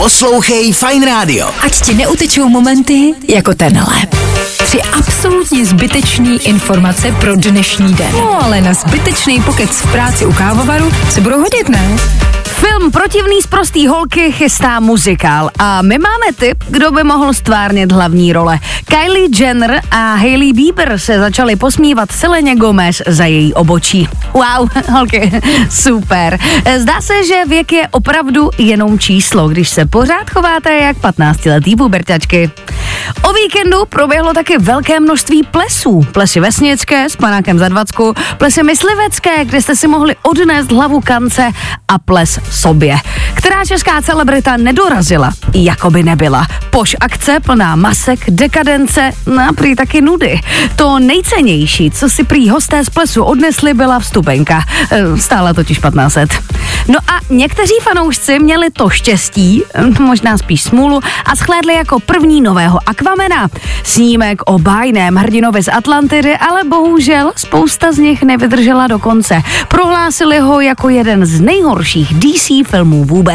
Poslouchej Fine Radio. Ať ti neutečou momenty jako tenhle. Tři absolutně zbytečný informace pro dnešní den. No ale na zbytečný pokec v práci u kávovaru se budou hodit, ne? Film Protivný z prostý holky chystá muzikál a my máme tip, kdo by mohl stvárnit hlavní role. Kylie Jenner a Hailey Bieber se začaly posmívat Seleně Gomez za její obočí. Wow, holky, super. Zdá se, že věk je opravdu jenom číslo, když se pořád chováte jak 15-letý puberťačky. O víkendu proběhlo taky velké množství plesů. Plesy vesnické s panákem za dvacku, plesy myslivecké, kde jste si mohli odnést hlavu kance a ples sobě. Která česká celebrita nedorazila, jako by nebyla. Poš akce plná masek, dekadence, no a prý taky nudy. To nejcennější, co si prý hosté z plesu odnesli, byla vstupenka. E, Stála totiž 1500. No a někteří fanoušci měli to štěstí, hm, možná spíš smůlu, a schlédli jako první nového Aquamena. Snímek o bájném hrdinovi z Atlantidy, ale bohužel spousta z nich nevydržela do konce. Prohlásili ho jako jeden z nejhorších DC filmů vůbec.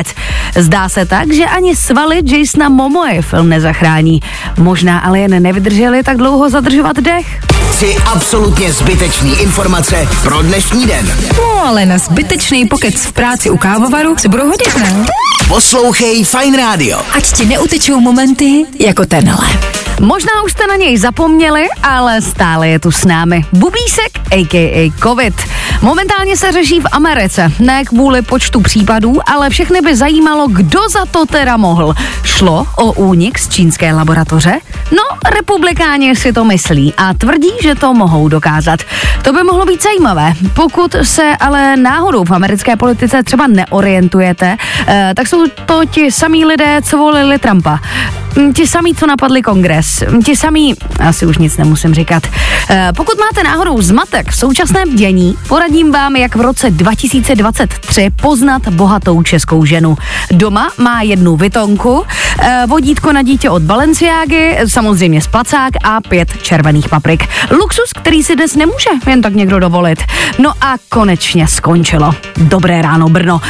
Zdá se tak, že ani svaly Jasona Momoe film nezachrání. Možná ale jen nevydrželi tak dlouho zadržovat dech. Tři absolutně zbytečný informace pro dnešní den. No ale na zbytečný pokec v práci u kávovaru se budou hodit, ne? Poslouchej Fine Radio. Ať ti neutečou momenty jako tenhle. Možná už jste na něj zapomněli, ale stále je tu s námi. Bubísek, a.k.a. COVID. Momentálně se řeší v Americe. Ne kvůli počtu případů, ale všechny by zajímalo, kdo za to teda mohl. Šlo o únik z čínské laboratoře? No, republikáni si to myslí a tvrdí, že to mohou dokázat. To by mohlo být zajímavé. Pokud se ale náhodou v americké politice třeba neorientujete, eh, tak jsou to ti samí lidé, co volili Trumpa. Mm, Ti samí, co napadli kongres. Mm, Ti samí, asi už nic nemusím říkat. Eh, Pokud máte náhodou zmatek v současném dění, poradím vám, jak v roce 2023 poznat bohatou českou ženu. Doma má jednu vitonku, eh, vodítko na dítě od Balenciágy, samozřejmě splacák a pět červených paprik. Luxus, který si dnes nemůže jen tak někdo dovolit. No a konečně skončilo. Dobré ráno, Brno.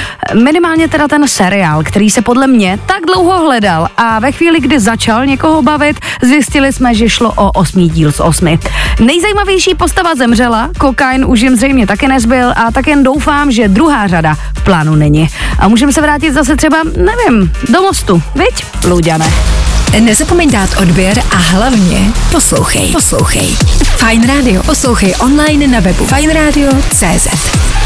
Minimálně teda ten seriál, který se podle mě tak dlouho hledal a ve chvíli, kdy začal někoho bavit, zjistili jsme, že šlo o osmý díl z osmi. Nejzajímavější postava zemřela, kokain už jim zřejmě taky nezbyl a tak jen doufám, že druhá řada v plánu není. A můžeme se vrátit zase třeba, nevím, do mostu, viď, Luďane? Nezapomeň dát odběr a hlavně poslouchej. Poslouchej. Fine Radio. Poslouchej online na webu fineradio.cz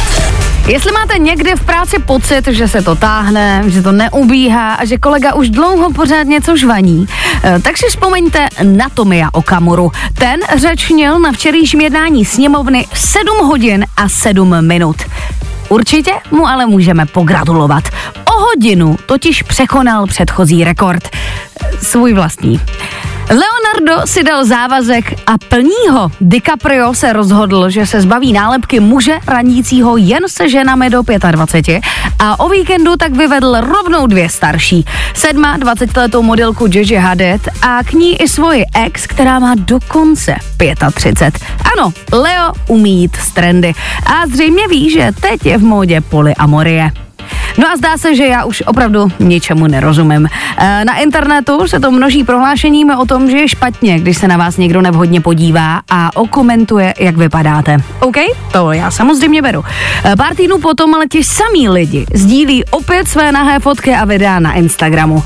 Jestli máte někde v práci pocit, že se to táhne, že to neubíhá a že kolega už dlouho pořád něco žvaní, eh, tak si vzpomeňte na Tomia Okamuru. Ten řečnil na včerejším jednání sněmovny 7 hodin a 7 minut. Určitě mu ale můžeme pogratulovat. O hodinu totiž překonal předchozí rekord. Svůj vlastní. Leonardo si dal závazek a plní ho. DiCaprio se rozhodl, že se zbaví nálepky muže ranícího jen se ženami do 25 a o víkendu tak vyvedl rovnou dvě starší. Sedma 20-letou modelku Gigi Hadid a k ní i svoji ex, která má dokonce 35. Ano, Leo umí jít z trendy a zřejmě ví, že teď je v módě polyamorie. No a zdá se, že já už opravdu ničemu nerozumím. E, Na internetu se to množí prohlášeními o tom, že je špatně, když se na vás někdo nevhodně podívá a okomentuje, jak vypadáte. OK? To já samozřejmě beru. E, Pár týdnů potom ale ti samý lidi sdílí opět své nahé fotky a videa na Instagramu.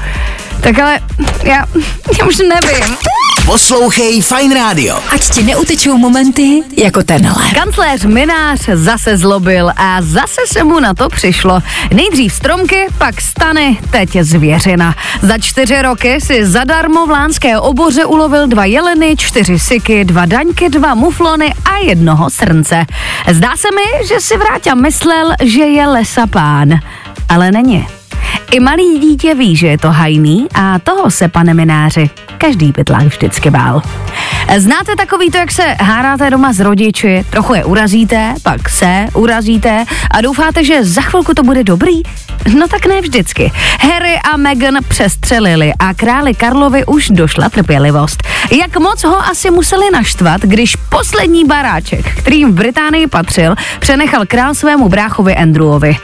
Tak ale já, já už nevím. Poslouchej Fine Radio. Ať ti neutečou momenty jako tenhle. Kancléř Minář zase zlobil a zase se mu na to přišlo. Nejdřív stromky, pak stany, teď zvěřina. Za čtyři roky si zadarmo v lánské oboře ulovil dva jeleny, čtyři syky, dva daňky, dva muflony a jednoho srnce. Zdá se mi, že si Vráťa myslel, že je lesapán, ale není. I malý dítě ví, že je to hajný a toho se, pane mináři, každý pytlák vždycky bál. Znáte takový to, jak se hádáte doma s rodiči, trochu je urazíte, pak se urazíte a doufáte, že za chvilku to bude dobrý? No tak ne vždycky. Harry a Meghan přestřelili a králi Karlovi už došla trpělivost. Jak moc ho asi museli naštvat, když poslední baráček, kterým v Británii patřil, přenechal král svému bráchovi Andrewovi.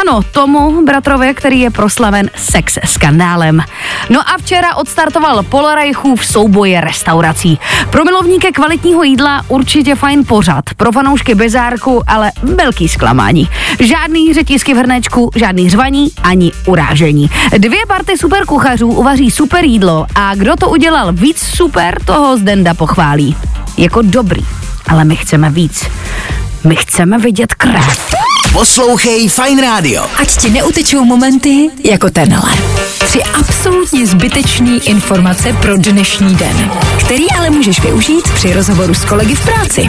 Ano, tomu bratrovi, který je proslaven sex skandálem. No a včera odstartoval Polareichův souboje restaurací. Pro milovníky kvalitního jídla určitě fajn pořad, pro fanoušky bizárku ale velký zklamání. Žádný řetisky v hrnečku, žádný řvaní ani urážení. Dvě party super kuchařů uvaří super jídlo a kdo to udělal víc super, toho Zdenda pochválí. Jako dobrý, ale my chceme víc. My chceme vidět krev. Poslouchej Fine Radio. Ať ti neutečou momenty jako tenhle. Tři absolutně zbytečný informace pro dnešní den, který ale můžeš využít při rozhovoru s kolegy v práci.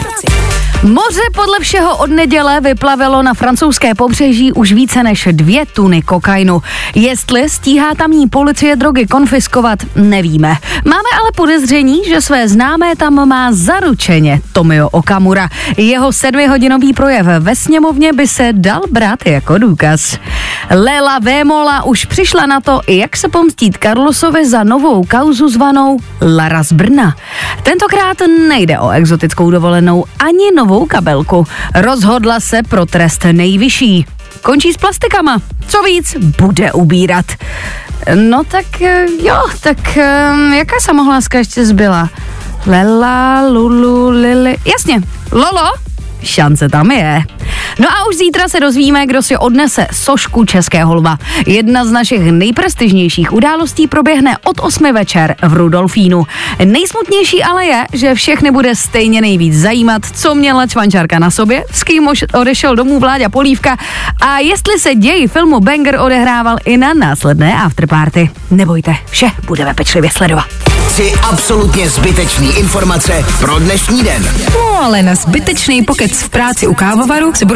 Moře podle všeho od neděle vyplavilo na francouzské pobřeží už více než dvě tuny kokainu. Jestli stíhá tamní policie drogy konfiskovat, nevíme. Máme ale podezření, že své známé tam má zaručeně Tomio Okamura. Jeho sedmihodinový projev ve sněmovně by se dal brát jako důkaz. Lela Vémola už přišla na to, jak se pomstít Carlosovi za novou kauzu zvanou Lara z Brna. Tentokrát nejde o exotickou dovolenou ani novou kabelku. Rozhodla se pro trest nejvyšší. Končí s plastikama. Co víc, bude ubírat. No tak eh, jo, tak eh, jaká samohláska ještě zbyla? Lela, Lulu, Lili. Jasně, Lolo, šance tam je. No a už zítra se dozvíme, kdo si odnese sošku Českého lva. Jedna z našich nejprestižnějších událostí proběhne od 8 večer v Rudolfínu. Nejsmutnější ale je, že všechny bude stejně nejvíc zajímat, co měla čvančárka na sobě, s kým odešel domů Vláďa Polívka a jestli se děj filmu Banger odehrával i na následné afterparty. Nebojte, vše budeme pečlivě sledovat. Tři absolutně zbytečný informace pro dnešní den. No ale na zbytečný pokec v práci u kávovaru se budou